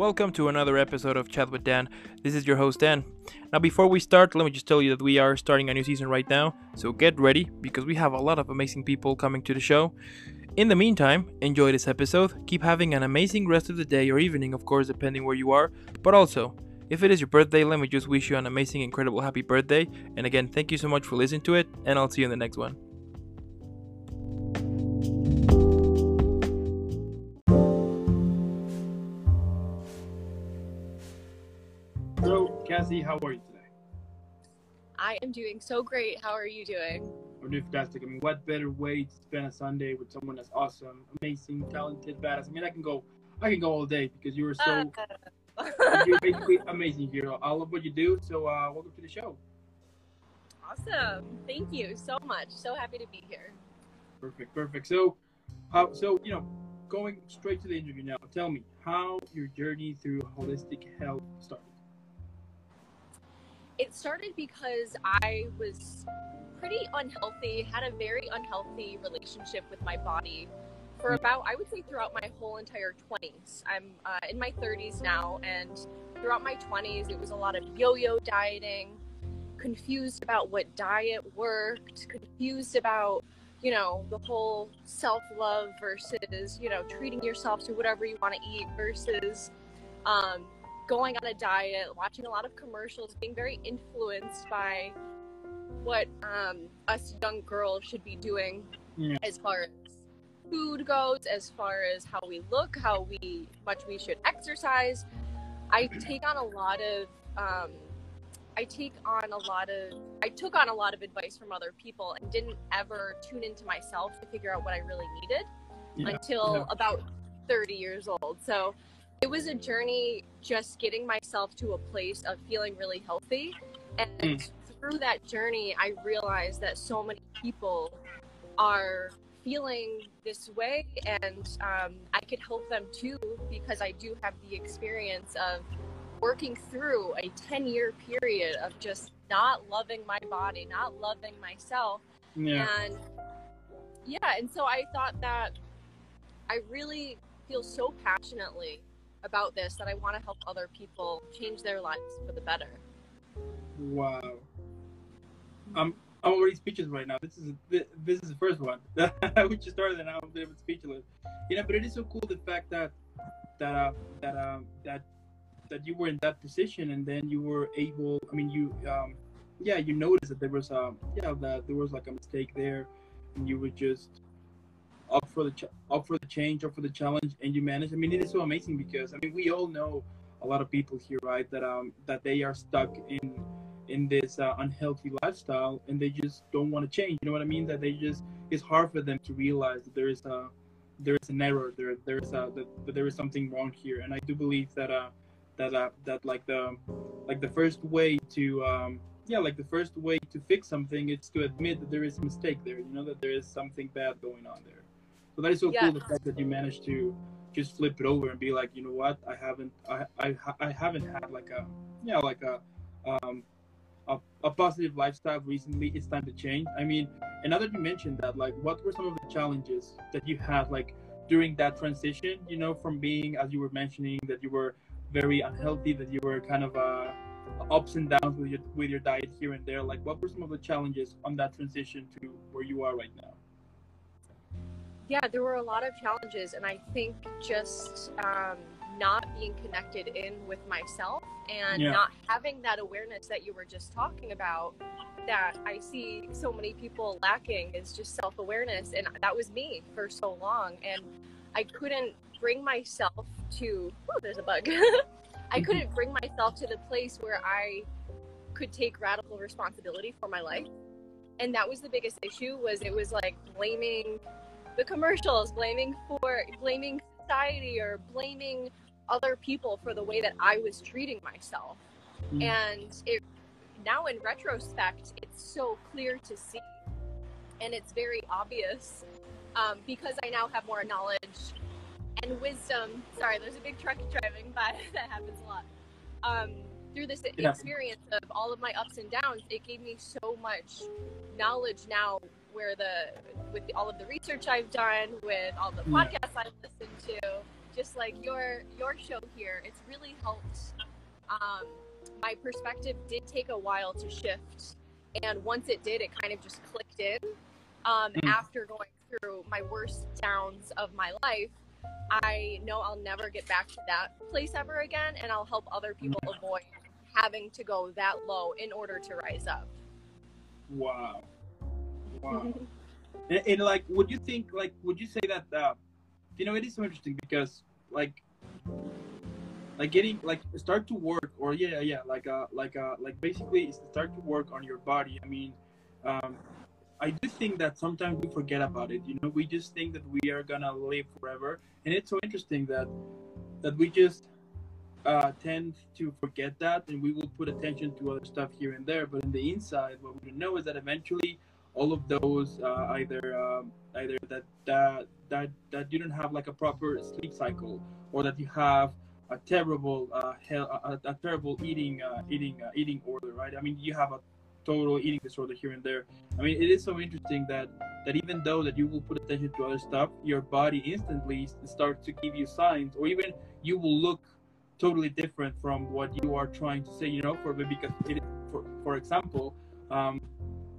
Welcome to another episode of Chat with Dan. This is your host, Dan. Now, before we start, let me just tell you that we are starting a new season right now, so get ready because we have a lot of amazing people coming to the show. In the meantime, enjoy this episode, keep having an amazing rest of the day or evening, of course, depending where you are, but also, if it is your birthday, let me just wish you an amazing, incredible, happy birthday. And again, thank you so much for listening to it, and I'll see you in the next one. How are you today? I am doing so great. How are you doing? I'm doing fantastic. I mean, what better way to spend a Sunday with someone that's awesome, amazing, talented, badass? I mean, I can go, I can go all day because you are so, you're basically amazing here. I love what you do. So, uh, welcome to the show. awesome. Thank you so much. So happy to be here. Perfect, perfect. So, how? So, you know, going straight to the interview now. Tell me how your journey through holistic health started. It started because I was pretty unhealthy, had a very unhealthy relationship with my body for about, I would say, throughout my whole entire 20s. I'm uh, in my 30s now, and throughout my 20s, it was a lot of yo yo dieting, confused about what diet worked, confused about, you know, the whole self love versus, you know, treating yourself to whatever you want to eat versus, um, going on a diet, watching a lot of commercials, being very influenced by what um, us young girls should be doing Yeah. as far as food goes, as far as how we look, how we much we should exercise. I take on a lot of um, I take on a lot of I took on a lot of advice from other people and didn't ever tune into myself to figure out what I really needed Yeah. until yeah. about 30 years old. So it was a journey just getting myself to a place of feeling really healthy. And Mm. through that journey, I realized that so many people are feeling this way, and um, I could help them too because I do have the experience of working through a 10 year period of just not loving my body, not loving myself. Yeah. And yeah, and so I thought that I really feel so passionately about this that I want to help other people change their lives for the better. Wow. I'm I'm already speechless right now. This is thi- this is the first one. we just started and I'm a bit speechless. You know, but it is so cool the fact that that uh, that um that that you were in that position and then you were able. I mean, you um yeah, you noticed that there was um yeah that there was like a mistake there, and you were just up for the up for the change, up for the challenge, and you manage. I mean, it is so amazing because I mean we all know a lot of people here, right? That um that they are stuck in in this uh, unhealthy lifestyle and they just don't want to change. You know what I mean? That they just it's hard for them to realize that there is a there is an error there. There is a that, that there is something wrong here, and I do believe that uh that uh that like the like the first way to um yeah like the first way to fix something is to admit that there is a mistake there. You know that there is something bad going on there. So that is so Yeah. cool the fact that you managed to just flip it over and be like, you know what, I haven't I I, I haven't had like a yeah like a um a, a positive lifestyle recently. It's time to change. I mean and now that you mentioned that like what were some of the challenges that you had like during that transition you know from being as you were mentioning that you were very unhealthy that you were kind of uh ups and downs with your with your diet here and there? Like what were some of the challenges on that transition to where you are right now Yeah, there were a lot of challenges, and I think just um, not being connected in with myself and Yeah. not having that awareness that you were just talking about that I see so many people lacking is just self awareness. And that was me for so long. And I couldn't bring myself to, oh, there's a bug. I couldn't bring myself to the place where I could take radical responsibility for my life. And that was the biggest issue was it was like blaming the commercials, blaming for blaming society or blaming other people for the way that I was treating myself. Mm. And it now in retrospect, it's so clear to see, and it's very obvious um, because I now have more knowledge and wisdom. Sorry, there's a big truck driving by. that happens a lot. Um, through this Yeah. experience of all of my ups and downs, it gave me so much knowledge now. Where the with all of the research I've done, with all the Yeah. podcasts I've listened to, just like your your show here. It's really helped. Um, my perspective did take a while to shift, and once it did, it kind of just clicked in. Um, Mm. After going through my worst downs of my life, I know I'll never get back to that place ever again, and I'll help other people avoid having to go that low in order to rise up. Wow. Wow. and, and like, would you think, like, would you say that, uh, you know, it is so interesting because, like, like getting, like, start to work, or yeah, yeah, like, uh, like, uh, like, basically start to work on your body. I mean, um, I do think that sometimes we forget about it. You know, we just think that we are gonna live forever, and it's so interesting that that we just uh, tend to forget that, and we will put attention to other stuff here and there. But in the inside, what we know is that eventually all of those uh, either um, either that that that that you don't have like a proper sleep cycle, or that you have a terrible uh, hell, a, a terrible eating uh, eating uh, eating order, right? I mean, you have a total eating disorder here and there. I mean, it is so interesting that that even though that you will put attention to other stuff, your body instantly starts to give you signs, or even you will look totally different from what you are trying to say. You know, for because it, for for example, um,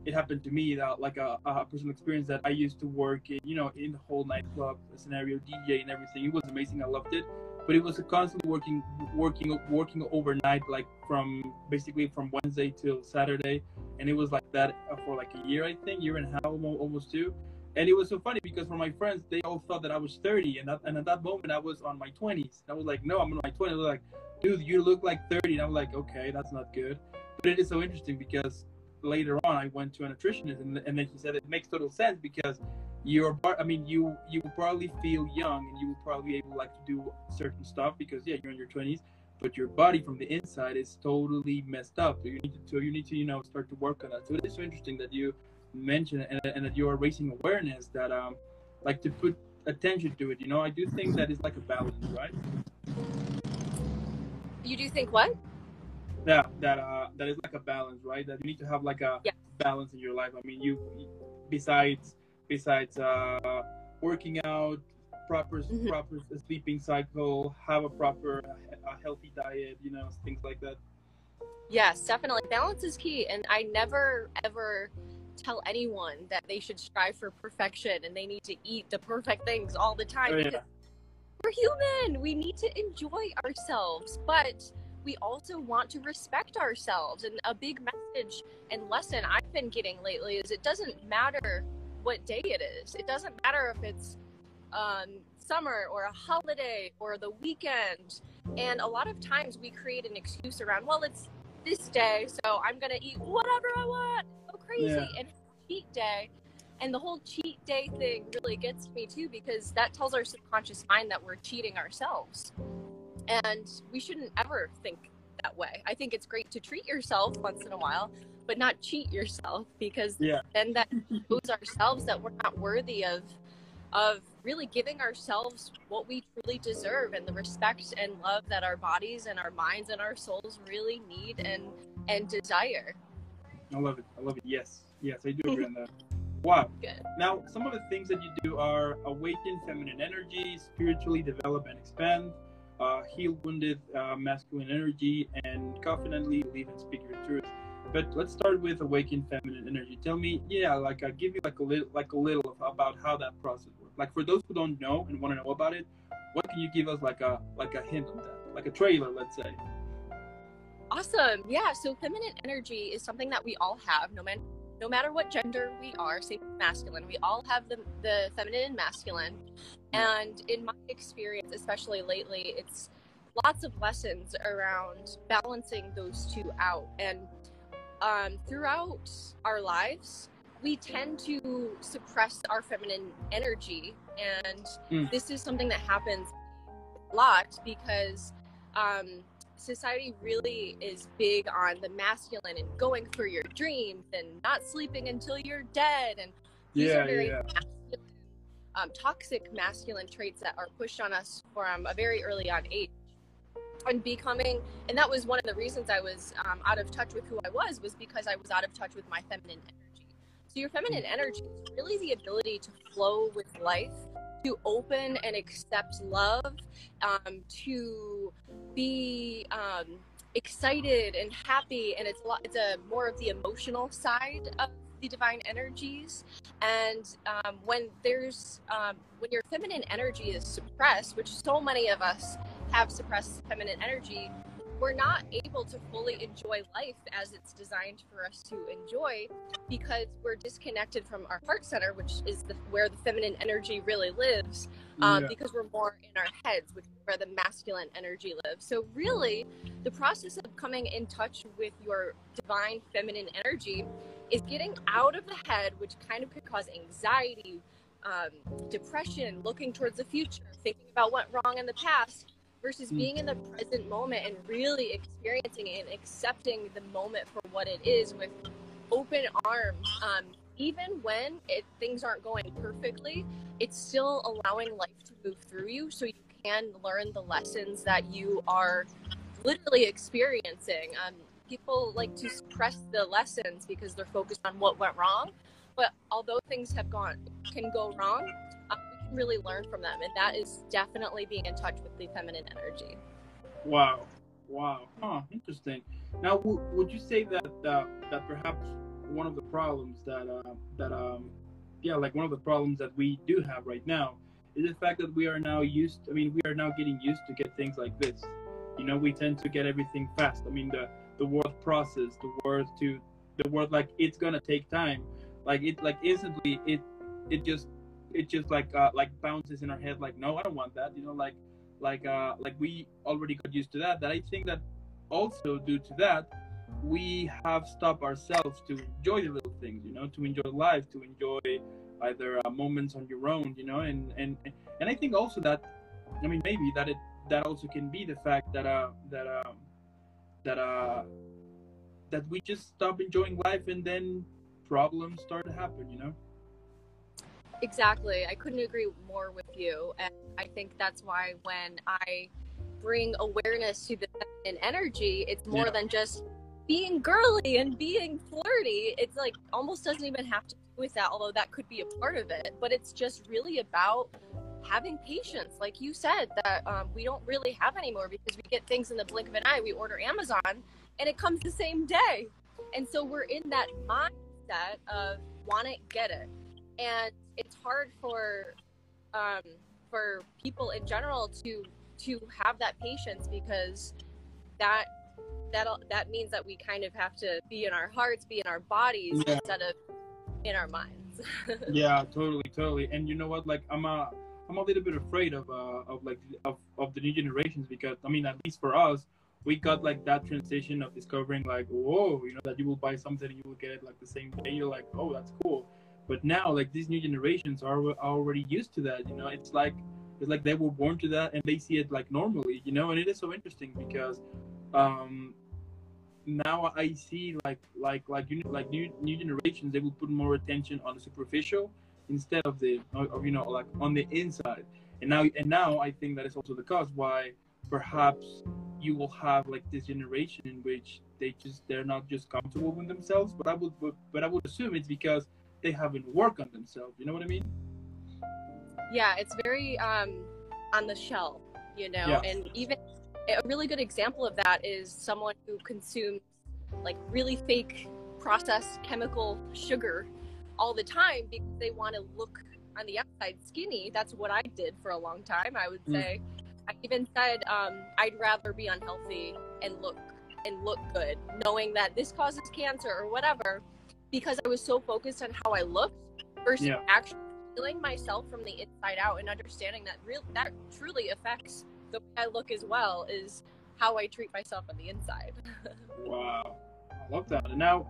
it happened to me that like uh, a, a personal experience that I used to work in, you know, in the whole nightclub scenario, DJ and everything. It was amazing. I loved it. But it was a working working working overnight like from basically from wednesday till saturday. And it was like that for like a year i think year and a half almost two. And it was so funny because for my friends they all thought that i was 30 and, that, and at that moment i was on my 20s i was like no i'm in my 20s They're like dude you look like 30 and i'm like okay that's not good. But it is so interesting because later on i went to a nutritionist and, and then he said it makes total sense because you're i mean you you will probably feel young and you will probably be able like to do certain stuff because yeah you're in your 20s but your body from the inside is totally messed up. So you need to so you need to you know start to work on that. So it is so interesting that you mentioned and, and that you are raising awareness that um like to put attention to it you know? I do think that is like a balance right? You do think what? Yeah that uh that is like a balance right that you need to have like a Yeah. balance in your life i mean you besides besides uh working out proper Mhm. proper sleeping cycle have a proper a healthy diet you know things like that Yes, definitely. Balance is key. And I never, ever tell anyone that they should strive for perfection and they need to eat the perfect things all the time. Oh, yeah. because We're human. We need to enjoy ourselves, but we also want to respect ourselves. And a big message and lesson I've been getting lately is it doesn't matter what day it is, it doesn't matter if it's um, summer or a holiday or the weekend. And a lot of times we create an excuse around, well, it's this day, so I'm gonna eat whatever I want. Go crazy Yeah. and cheat day. And the whole cheat day thing really gets me too because that tells our subconscious mind that we're cheating ourselves. And we shouldn't ever think that way. I think it's great to treat yourself once in a while, but not cheat yourself because Yeah. then that shows ourselves that we're not worthy of of really giving ourselves what we truly deserve and the respect and love that our bodies and our minds and our souls really need and and desire. i love it i love it yes yes i do agree on that wow Good. now some of the things that you do are awaken feminine energy spiritually develop and expand uh, heal wounded uh, masculine energy and confidently live and speak your truth. But let's start with awaken feminine energy. Tell me yeah like i give you like a little like a little about how that process works. Like for those who don't know and want to know about it what can you give us like a like a hint of that? Like a trailer let's say. Awesome. Yeah, so feminine energy is something that we all have no matter no matter what gender we are, same masculine. We all have the the feminine and masculine. And in my experience, especially lately, it's lots of lessons around balancing those two out. And um, throughout our lives, we tend to suppress our feminine energy. And Mm. this is something that happens a lot because um, society really is big on the masculine and going for your dreams and not sleeping until you're dead. And these yeah are very yeah masculine, um, toxic masculine traits that are pushed on us from a very early on age. And becoming, and that was one of the reasons I was um, out of touch with who I was, was because I was out of touch with my feminine energy. So, your feminine energy is really the ability to flow with life, to open and accept love, um, to be um, excited and happy, and it's a lot. It's a more of the emotional side of the divine energies. And um, when there's um, when your feminine energy is suppressed, which so many of us have suppressed feminine energy, we're not able to fully enjoy life as it's designed for us to enjoy because we're disconnected from our heart center, which is the, where the feminine energy really lives, um, yeah. because we're more in our heads, which is where the masculine energy lives. So, really, the process of coming in touch with your divine feminine energy is getting out of the head, which kind of could cause anxiety, um, depression, looking towards the future, thinking about what went wrong in the past versus being in the present moment and really experiencing and accepting the moment for what it is with open arms. Um, even when it, things aren't going perfectly, it's still allowing life to move through you so you can learn the lessons that you are literally experiencing. Um, people like to suppress the lessons because they're focused on what went wrong. But although things have gone can go wrong, really learn from them, and that is definitely being in touch with the feminine energy. Wow, wow, huh? Interesting. Now, w- would you say that uh, that perhaps one of the problems that uh, that um, yeah, like one of the problems that we do have right now is the fact that we are now used. I mean, we are now getting used to get things like this. You know, we tend to get everything fast. I mean, the the word process, the word to the word like it's gonna take time. Like it, like instantly, it it just it just like uh, like bounces in our head like no i don't want that you know like like uh like we already got used to that. That i think that also due to that we have stopped ourselves to enjoy the little things you know to enjoy life to enjoy either uh, moments on your own you know and and and i think also that i mean maybe that it that also can be the fact that uh that um that uh that we just stop enjoying life and then problems start to happen you know Exactly. I couldn't agree more with you. And I think that's why when I bring awareness to the feminine energy, it's more yeah. than just being girly and being flirty. It's like almost doesn't even have to do with that, although that could be a part of it. But it's just really about having patience, like you said, that um, we don't really have anymore because we get things in the blink of an eye. We order Amazon and it comes the same day. And so we're in that mindset of want it, get it. And it's hard for um, for people in general to to have that patience because that that that means that we kind of have to be in our hearts, be in our bodies yeah. instead of in our minds. yeah, totally, totally. And you know what? Like I'm a I'm a little bit afraid of uh of like of of the new generations because I mean at least for us we got like that transition of discovering like whoa you know that you will buy something and you will get it like the same day you're like oh that's cool but now, like these new generations are already used to that. You know, it's like it's like they were born to that and they see it like normally. You know, and it is so interesting because um, now I see like like like you know, like new new generations they will put more attention on the superficial instead of the of, you know like on the inside. And now and now I think that is also the cause why perhaps you will have like this generation in which they just they're not just comfortable with themselves. But I would but, but I would assume it's because they haven't worked on themselves. You know what I mean? Yeah, it's very um, on the shelf, you know, yeah. and even a really good example of that is someone who consumes like really fake processed chemical sugar all the time because they want to look on the outside skinny. That's what I did for a long time. I would mm. say. Mm. I even said um, I'd rather be unhealthy and look and look good, knowing that this causes cancer or whatever because I was so focused on how I looked versus yeah. actually feeling myself from the inside out and understanding that real that truly affects the way I look as well is how I treat myself on the inside. wow. I love that. And now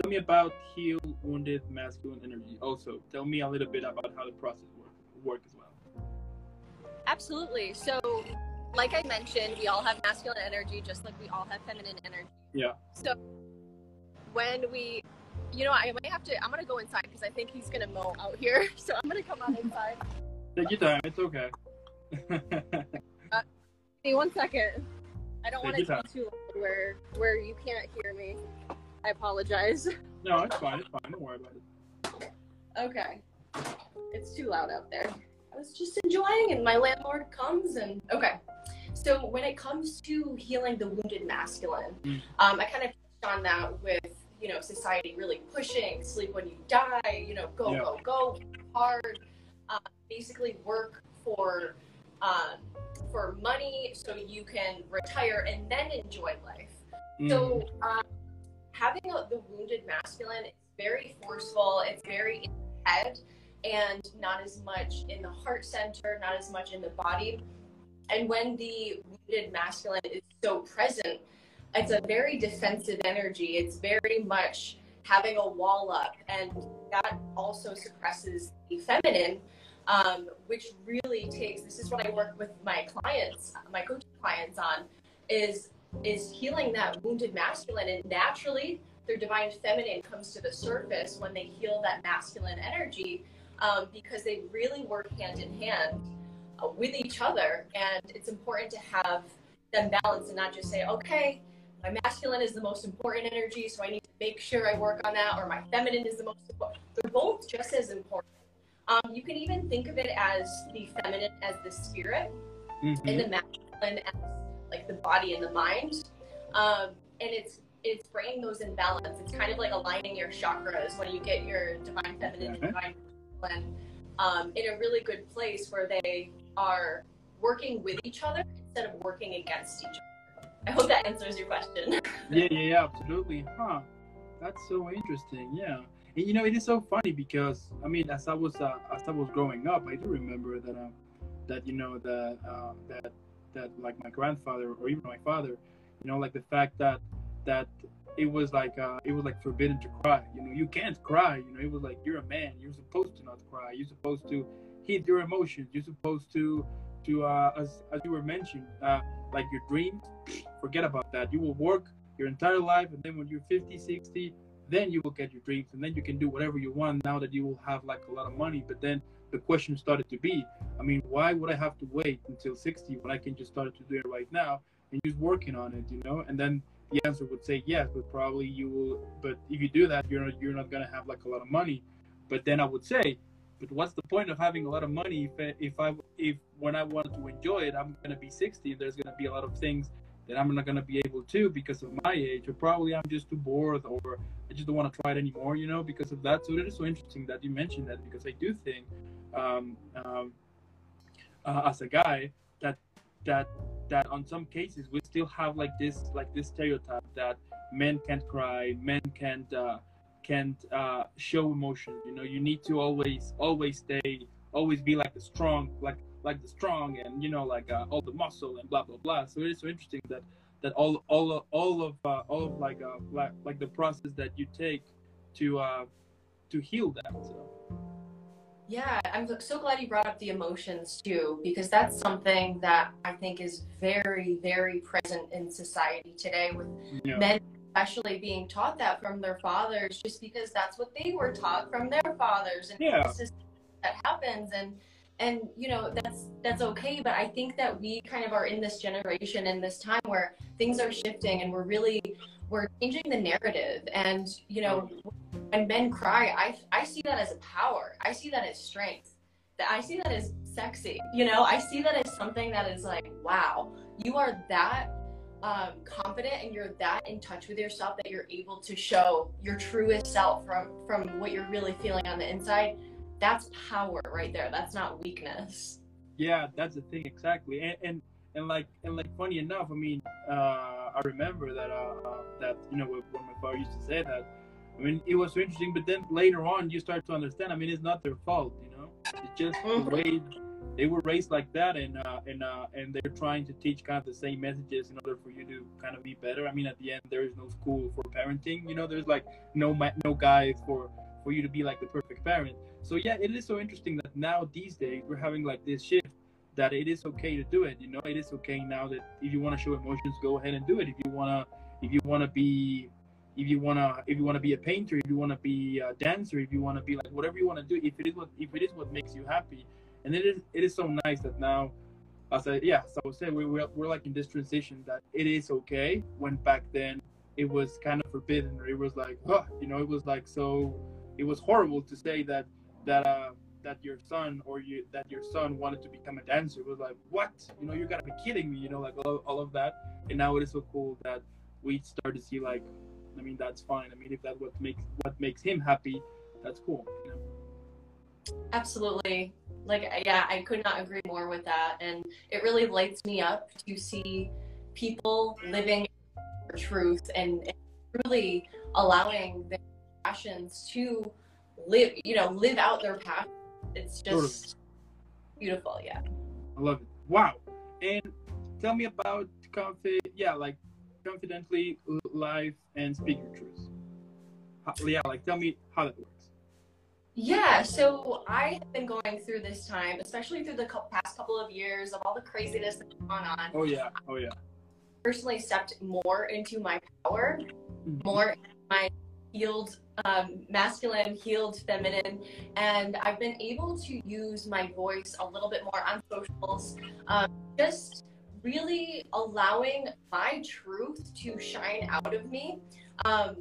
tell me about heal wounded masculine energy. Also, tell me a little bit about how the process work work as well. Absolutely. So like I mentioned, we all have masculine energy just like we all have feminine energy. Yeah. So when we you know, I might have to. I'm gonna go inside because I think he's gonna mow out here. So I'm gonna come out inside. Take your time. It's okay. uh, hey, one second. I don't want it to be too loud where where you can't hear me. I apologize. No, it's fine. It's fine. Don't worry about it. Okay. It's too loud out there. I was just enjoying, and my landlord comes and okay. So when it comes to healing the wounded masculine, Mm. um, I kind of touched on that with you know society really pushing sleep when you die, you know, go Yeah. go go hard, uh, basically work for um, for money so you can retire and then enjoy life. Mm. So um, having a, the wounded masculine is very forceful. It's very in the head and not as much in the heart center, not as much in the body. And when the wounded masculine is so present, it's a very defensive energy. It's very much having a wall up, and that also suppresses the feminine, um, which really takes. This is what I work with my clients, my coaching clients on, is is healing that wounded masculine, and naturally their divine feminine comes to the surface when they heal that masculine energy, um, because they really work hand in hand uh, with each other, and it's important to have them balance and not just say, okay my masculine is the most important energy, so I need to make sure I work on that, or my feminine is the most important. They're both just as important. Um, you can even think of it as the feminine as the spirit, Mhm. and the masculine as like the body and the mind. Um, and it's it's bringing those in balance. It's kind of like aligning your chakras when you get your divine feminine and divine masculine um, in a really good place where they are working with each other instead of working against each other. I hope that answers your question. yeah, yeah, yeah, absolutely. Huh. That's so interesting. Yeah. And you know, it is so funny because I mean, as I was uh, as I was growing up, I do remember that uh, that you know that uh, that that like my grandfather or even my father, you know, like the fact that that it was like uh, it was like forbidden to cry. You know, you can't cry. You know, it was like you're a man. You're supposed to not cry. You're supposed to hid your emotions. You're supposed to to uh, as as you were mentioned, uh, like your dreams. Forget about that. You will work your entire life, and then when you're 50, 60, then you will get your dreams, and then you can do whatever you want. Now that you will have like a lot of money, but then the question started to be, I mean, why would I have to wait until 60 when I can just start to do it right now and just working on it, you know? And then the answer would say yes, but probably you will. But if you do that, you're you're not gonna have like a lot of money. But then I would say, but what's the point of having a lot of money if if I if when I want to enjoy it, I'm gonna be 60 and there's gonna be a lot of things that I'm not gonna be able to because of my age, or probably I'm just too bored, or I just don't want to try it anymore, you know, because of that. So it is so interesting that you mentioned that because I do think, um, um, uh, as a guy, that that that on some cases we still have like this like this stereotype that men can't cry, men can't uh, can't uh, show emotion. You know, you need to always always stay, always be like the strong, like like the strong, and you know, like uh, all the muscle and blah blah blah. So it is so interesting that that all all of, all of uh, all of like uh, like like the process that you take to uh, to heal that. So. Yeah, I'm so glad you brought up the emotions too, because that's something that I think is very, very present in society today with Yeah. men especially being taught that from their fathers just because that's what they were taught from their fathers and Yeah. just that happens. And and you know that's that's okay. But i think that we kind of are in this generation in this time where things are shifting and we're really we're changing the narrative. And you know when men cry i i see that as a power. I see that as strength. That i see that as sexy. You know i see that as something that is like wow you are that um, confident and you're that in touch with yourself that you're able to show your truest self from from what you're really feeling on the inside that's power right there that's not weakness Yeah, that's the thing exactly, and and, and like and like funny enough, I mean, uh, I remember that uh, that you know when my father used to say that. I mean, it was so interesting, but then later on, you start to understand. I mean, it's not their fault, you know. It's just the Mhm. way they were raised like that, and uh, and uh, and they're trying to teach kind of the same messages in order for you to kind of be better. I mean, at the end, there is no school for parenting. You know, there's like no ma- no guide for for you to be like the perfect parent. So yeah, it is so interesting that now these days we're having like this shift that it is okay to do it. You know, it is okay now that if you want to show emotions, go ahead and do it. If you wanna, if you wanna be, if you wanna, if you wanna be a painter, if you wanna be a dancer, if you wanna be like whatever you wanna do, if it is what, if it is what makes you happy, and it is, it is so nice that now, as I yeah, so I was saying, we, we're we're like in this transition that it is okay when back then it was kind of forbidden. Or it was like, huh, you know, it was like so, it was horrible to say that that uh that your son or you that your son wanted to become a dancer. It was like what? You know you gotta be kidding me you know like all, all of that. And now it is so cool that we start to see like i mean that's fine. I mean if that what makes what makes him happy that's cool. You know? absolutely like yeah i could not agree more with that. And it really lights me up to see people living their truth and, and truly allowing their passions to live you know live out their passion it's just beautiful yeah. I love it. Wow. And tell me about confi yeah like confidently live and speak your truth. Yeah like tell me how that works yeah, so I have been going through this time, especially through the past couple of years of all the craziness that's gone on. Oh yeah, oh yeah. Personally, stepped more into my power, mm-hmm. more my healed um, masculine, healed feminine, and I've been able to use my voice a little bit more on socials, um, just really allowing my truth to shine out of me. Um,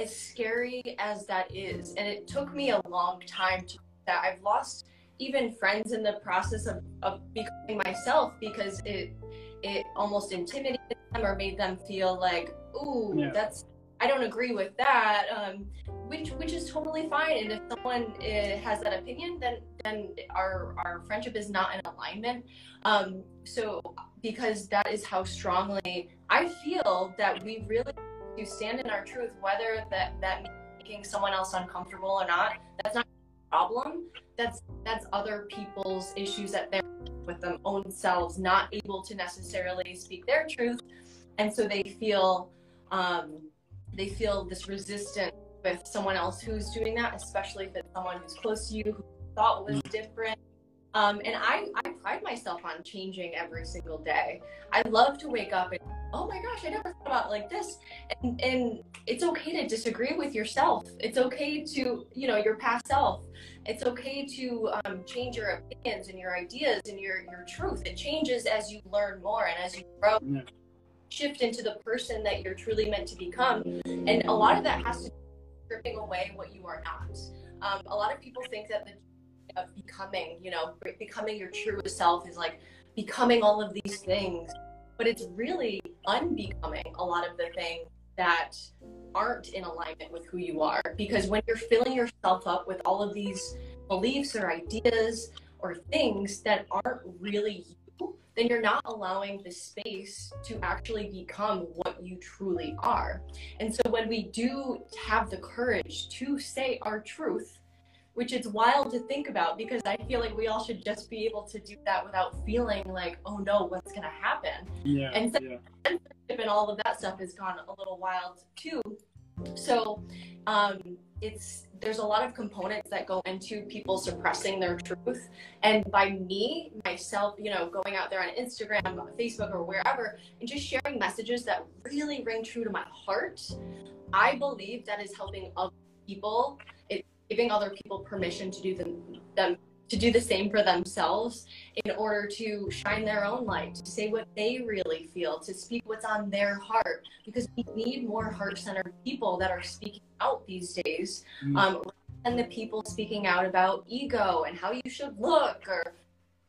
as scary as that is, and it took me a long time to that I've lost even friends in the process of, of becoming myself because it it almost intimidated them or made them feel like, ooh, yeah. that's I don't agree with that, um, which which is totally fine. And if someone uh, has that opinion, then then our our friendship is not in alignment. Um, so because that is how strongly I feel that we really to stand in our truth, whether that that making someone else uncomfortable or not. That's not a problem. That's that's other people's issues that they're with them own selves, not able to necessarily speak their truth, and so they feel um, they feel this resistance with someone else who's doing that, especially if it's someone who's close to you who thought was different. Um, and I, I pride myself on changing every single day. I love to wake up and oh my gosh, I never thought about it like this. And, and it's okay to disagree with yourself. It's okay to, you know, your past self. It's okay to um, change your opinions and your ideas and your, your truth. It changes as you learn more and as you grow. Yeah. Shift into the person that you're truly meant to become. And a lot of that has to do with stripping away what you are not. Um, a lot of people think that the of becoming, you know, becoming your true self is like becoming all of these things but it's really unbecoming a lot of the things that aren't in alignment with who you are. Because when you're filling yourself up with all of these beliefs or ideas or things that aren't really you, then you're not allowing the space to actually become what you truly are. And so when we do have the courage to say our truth, which is wild to think about because I feel like we all should just be able to do that without feeling like, oh no, what's gonna happen? Yeah. And so yeah. and all of that stuff has gone a little wild too. So um, it's there's a lot of components that go into people suppressing their truth. And by me, myself, you know, going out there on Instagram, Facebook, or wherever, and just sharing messages that really ring true to my heart, I believe that is helping other people giving other people permission to do them, them to do the same for themselves in order to shine their own light, to say what they really feel, to speak what's on their heart. Because we need more heart centered people that are speaking out these days. Mm. Um, and the people speaking out about ego and how you should look or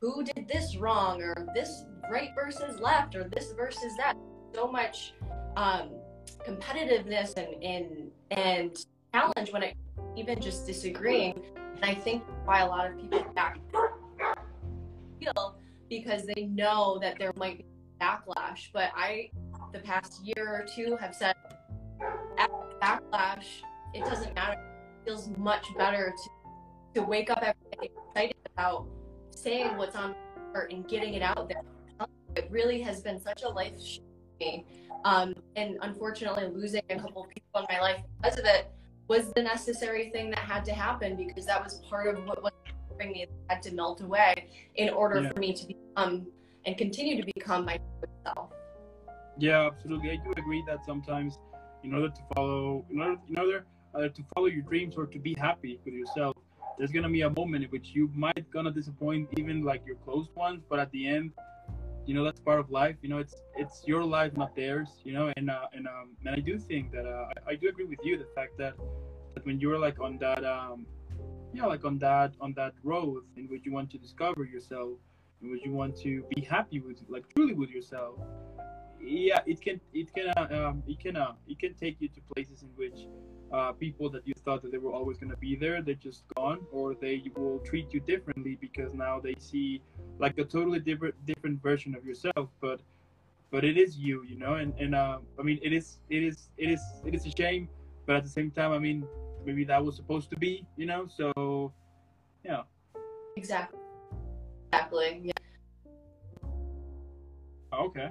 who did this wrong or this right versus left or this versus that. So much um, competitiveness and, and, and challenge when it even just disagreeing. And I think why a lot of people back feel because they know that there might be backlash. But I, the past year or two, have said backlash. It doesn't matter. It feels much better to to wake up every day excited about saying what's on my heart and getting it out there. It really has been such a life shift me. Um, and unfortunately, losing a couple of people in my life because of it was the necessary thing that had to happen because that was part of what was bringing me had to melt away in order yeah. for me to become and continue to become my self. Yeah, absolutely. I do agree that sometimes, in order to follow, in order, in order uh, to follow your dreams or to be happy with yourself, there's gonna be a moment in which you might gonna disappoint even like your close ones, but at the end, you know that's part of life. You know, it's it's your life, not theirs. You know, and uh, and um, and I do think that uh, I, I do agree with you the fact that that when you're like on that um yeah, like on that on that road in which you want to discover yourself, in which you want to be happy with, like truly with yourself. Yeah, it can it can uh, um, it can uh, it can take you to places in which uh, people that you thought that they were always going to be there, they're just gone, or they will treat you differently because now they see like a totally different different version of yourself. But but it is you, you know, and and uh, I mean it is it is it is it is a shame, but at the same time, I mean maybe that was supposed to be, you know, so yeah. Exactly. Exactly. Yeah. Okay.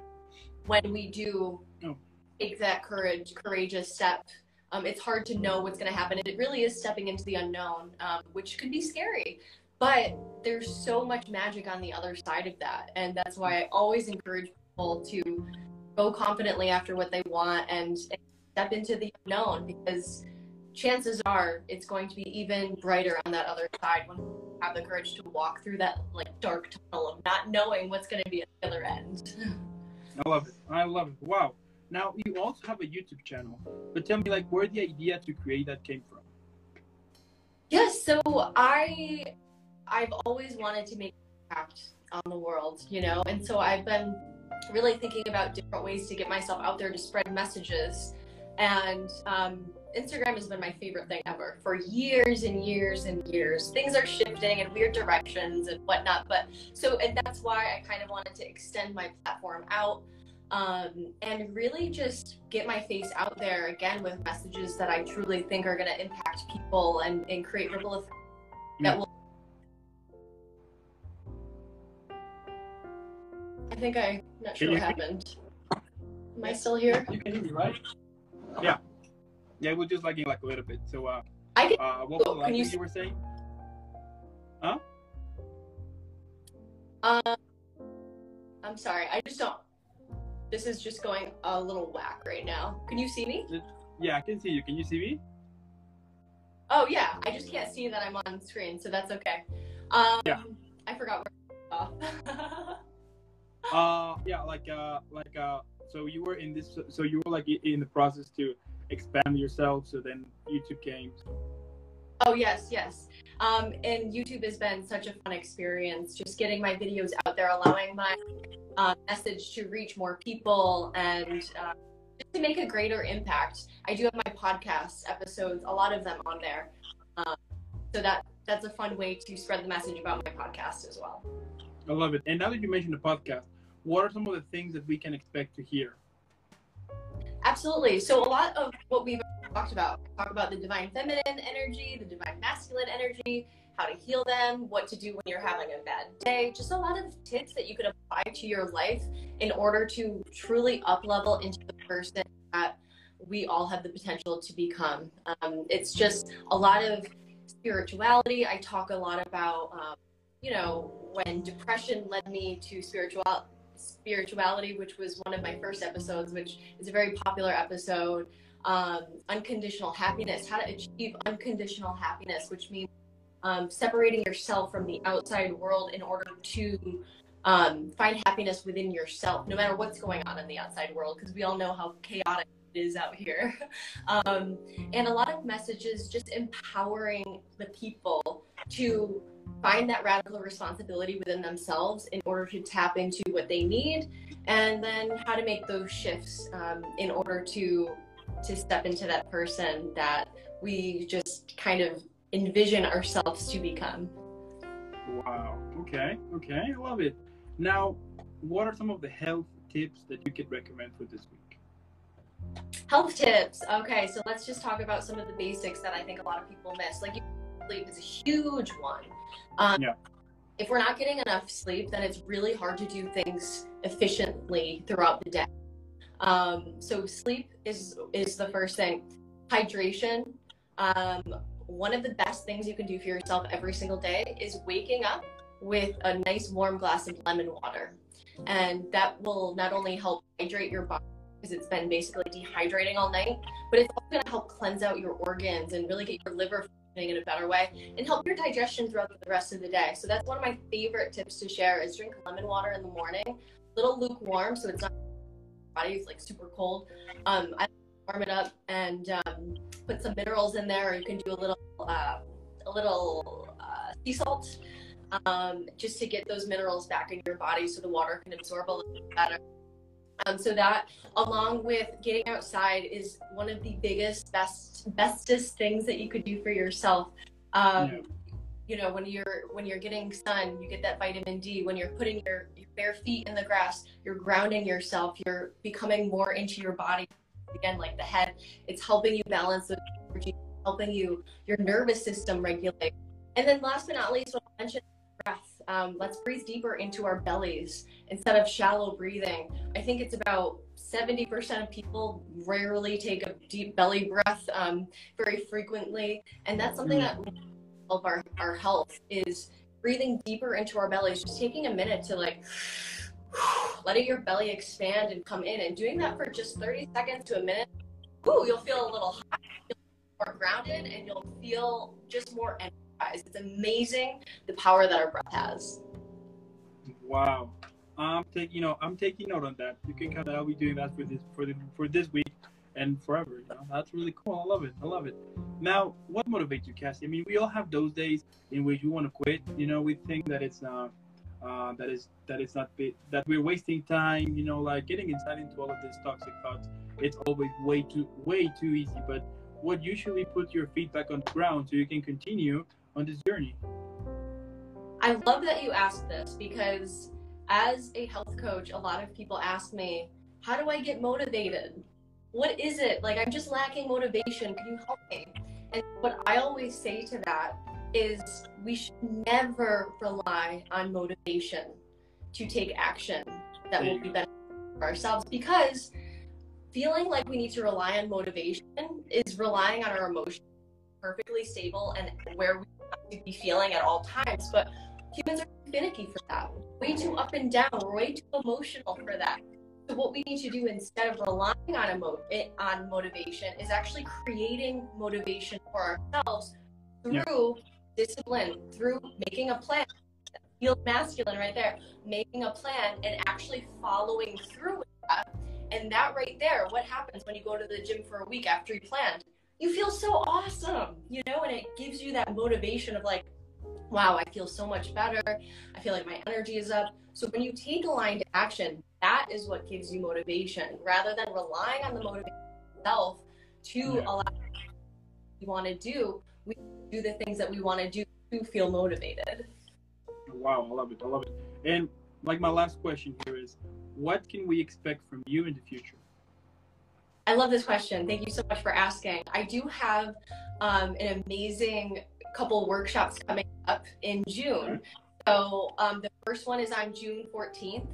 When we do Oh. take that courage, courageous step, um, it's hard to know what's going to happen. It really is stepping into the unknown, um, which can be scary. But there's so much magic on the other side of that. And that's why I always encourage people to go confidently after what they want and, and step into the unknown because chances are it's going to be even brighter on that other side when you have the courage to walk through that like dark tunnel of not knowing what's going to be at the other end. I love it. I love it. Wow. Now you also have a YouTube channel, but tell me like where the idea to create that came from. Yes, so I I've always wanted to make impact on the world, you know, and so I've been really thinking about different ways to get myself out there to spread messages. And um, Instagram has been my favorite thing ever for years and years and years. Things are shifting in weird directions and whatnot, but so and that's why I kind of wanted to extend my platform out um, and really just get my face out there again with messages that I truly think are going to impact people and, and create ripple effects that will. I think I'm not sure what happened. Am I still here? You can hear me, right? Yeah. Yeah, we're just lagging like a little bit. So uh, I can. uh what was the last you thing you were saying? Huh? Um, I'm sorry. I just don't. This is just going a little whack right now. Can you see me? Yeah, I can see you. Can you see me? Oh yeah. I just can't see that I'm on screen, so that's okay. Um, Yeah. I forgot where. I Uh, yeah, like uh, like uh, so you were in this, so you were like in the process to expand yourself. So then YouTube came. Oh yes, yes. Um, and YouTube has been such a fun experience. Just getting my videos out there, allowing my uh, message to reach more people, and uh, just to make a greater impact. I do have my podcast episodes, a lot of them on there. Um, so that that's a fun way to spread the message about my podcast as well. I love it. And now that you mentioned the podcast, what are some of the things that we can expect to hear? Absolutely. So a lot of what we've talked about, talk about the divine feminine energy, the divine masculine energy, how to heal them, what to do when you're having a bad day, just a lot of tips that you could apply to your life in order to truly up level into the person that we all have the potential to become. Um, it's just a lot of spirituality. I talk a lot about, um, you know, when depression led me to spiritual spirituality, which was one of my first episodes, which is a very popular episode. Um, unconditional happiness, how to achieve unconditional happiness, which means um, separating yourself from the outside world in order to um, find happiness within yourself, no matter what's going on in the outside world, because we all know how chaotic it is out here. um, and a lot of messages just empowering the people to find that radical responsibility within themselves in order to tap into what they need and then how to make those shifts um, in order to to step into that person that we just kind of envision ourselves to become Wow. Okay. Okay. I love it. Now, what are some of the health tips that you could recommend for this week? health tips okay so let's just talk about some of the basics that i think a lot of people miss like sleep is a huge one um, Yeah. if we're not getting enough sleep then it's really hard to do things efficiently throughout the day um, so sleep is is the first thing hydration um, one of the best things you can do for yourself every single day is waking up with a nice warm glass of lemon water and that will not only help hydrate your body because it's been basically dehydrating all night, but it's also going to help cleanse out your organs and really get your liver functioning in a better way and help your digestion throughout the rest of the day. So that's one of my favorite tips to share is drink lemon water in the morning, a little lukewarm so it's not body is like super cold. Um, I warm it up and um, put some minerals in there, or you can do a little uh, a little uh, sea salt, um, just to get those minerals back in your body so the water can absorb a little better. Um, so that, along with getting outside, is one of the biggest, best, bestest things that you could do for yourself. Um, Yeah. You know, when you're when you're getting sun, you get that vitamin D. When you're putting your, your bare feet in the grass, you're grounding yourself. You're becoming more into your body. Again, like the head, it's helping you balance the energy, helping you your nervous system regulate. And then, last but not least, what I mentioned, breath. Um, let's breathe deeper into our bellies instead of shallow breathing. I think it's about 70% of people rarely take a deep belly breath um, very frequently. And that's something that help our, our health is breathing deeper into our bellies, just taking a minute to like letting your belly expand and come in and doing that for just 30 seconds to a minute. Ooh, you'll feel a little more grounded, and you'll feel just more energized. It's amazing the power that our breath has. Wow. I'm taking, you know, I'm taking note on that. You can kind of, I'll be doing that for this, for the, for this week and forever. You know, that's really cool. I love it. I love it. Now, what motivates you, Cassie? I mean, we all have those days in which we want to quit. You know, we think that it's not, uh, that is that it's not be, that we're wasting time. You know, like getting inside into all of these toxic thoughts. It's always way too, way too easy. But what usually puts your feet back on the ground so you can continue on this journey? I love that you asked this because as a health coach, a lot of people ask me, how do I get motivated? What is it? Like, I'm just lacking motivation. Can you help me? And what I always say to that is we should never rely on motivation to take action that will be beneficial for ourselves because feeling like we need to rely on motivation is relying on our emotions perfectly stable and where we have to be feeling at all times. But humans are finicky for that. Way too up and down. We're way too emotional for that. So what we need to do instead of relying on emo- eh, on motivation is actually creating motivation for ourselves through Yeah. Discipline, through making a plan. Feel masculine right there. Making a plan and actually following through with that. And that right there, what happens when you go to the gym for a week after you planned? You feel so awesome, you know, and it gives you that motivation of like, wow, I feel so much better. I feel like my energy is up. So when you take aligned action, that is what gives you motivation rather than relying on the motivation itself to Yeah. allow you want to do. We do the things that we want to do to feel motivated. Wow, I love it. I love it. And like my last question here is, what can we expect from you in the future? I love this question. Thank you so much for asking. I do have um, an amazing couple workshops coming up in June. So um, the first one is on June 14th,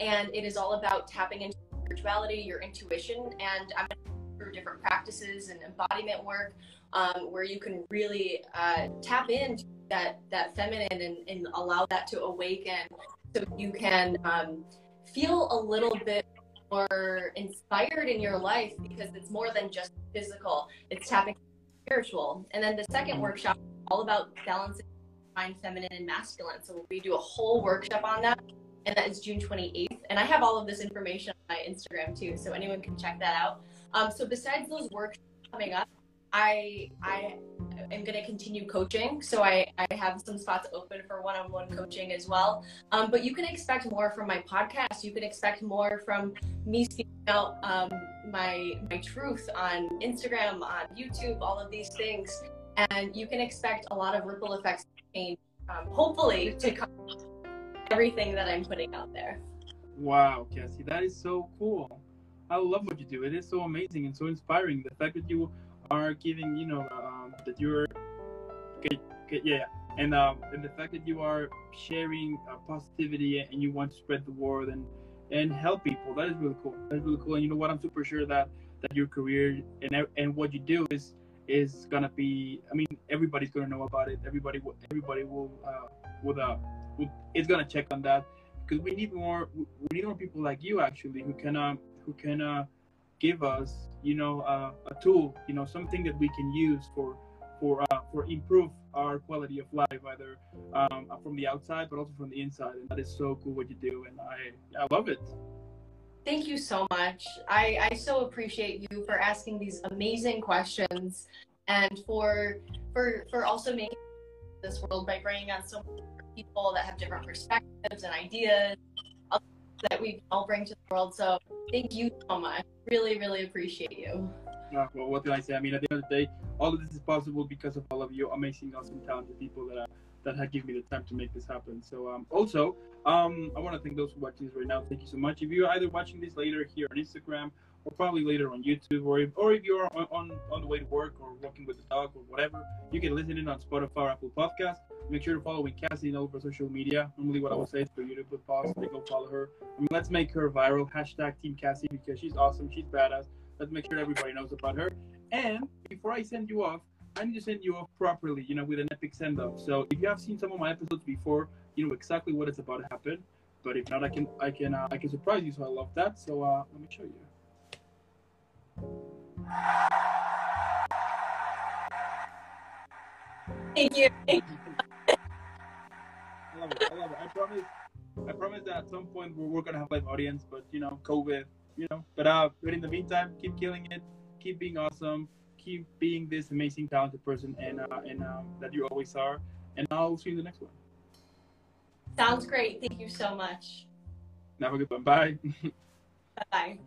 and it is all about tapping into spirituality, your intuition, and I'm going to go through different practices and embodiment work um, where you can really uh, tap into that that feminine and, and allow that to awaken, so you can um, feel a little bit more inspired in your life because it's more than just physical. It's tapping spiritual. And then the second workshop all about balancing divine feminine and masculine. So we do a whole workshop on that. And that is June 28th. And I have all of this information on my Instagram too, so anyone can check that out. Um, so besides those workshops coming up, I I am going to continue coaching. So I, I have some spots open for one-on-one coaching as well. Um, but you can expect more from my podcast. You can expect more from me speaking out um, my my truth on Instagram, on YouTube, all of these things, and you can expect a lot of ripple effects change, um, hopefully, to come everything that I'm putting out there. Wow, Cassie, that is so cool. I love what you do. It is so amazing and so inspiring. The fact that you are giving, you know, um, that you're, okay, okay, yeah, and um, and the fact that you are sharing uh, positivity and you want to spread the word and and help people. That is really cool. That's really cool. And you know what? I'm super sure that that your career and and what you do is is gonna be. I mean, everybody's gonna know about it. Everybody will. Everybody will. Uh, will, uh, will is gonna check on that because we need more. We need more people like you actually who can um who can uh give us you know uh, a tool you know something that we can use for for uh, for improve our quality of life either um, from the outside but also from the inside and that is so cool what you do and I I love it. Thank you so much. I, I so appreciate you for asking these amazing questions and for for for also making this world by bringing on so many people that have different perspectives and ideas that we all bring to the world. So thank you so much. Really, really appreciate you. Uh, well, what can I say? I mean, at the end of the day, all of this is possible because of all of you amazing, awesome, talented people that are, that have given me the time to make this happen. So, um, also, um, I want to thank those who are watching this right now. Thank you so much. If you're either watching this later here on Instagram or probably later on YouTube, or if, or if you're on, on, on the way to work or walking with the dog or whatever, you can listen in on Spotify or Apple Podcast. Make sure to follow with Cassie in all of her social media. Normally, what I would say is for you to put pause, go follow her. I mean, let's make her viral. Hashtag Team Cassie because she's awesome. She's badass. Let's make sure everybody knows about her. And before I send you off, I need to send you off properly, you know, with an epic send off. So if you have seen some of my episodes before, you know exactly what is about to happen. But if not, I can I can uh, I can surprise you. So I love that. So uh, let me show you. Thank you. I love it. I love it. I promise. I promise that at some point we're, we're gonna have live audience, but you know, COVID, you know. But uh, but in the meantime, keep killing it. Keep being awesome. Keep being this amazing, talented person, and uh, and um, that you always are. And I'll see you in the next one. Sounds great. Thank you so much. Have a good one. Bye bye.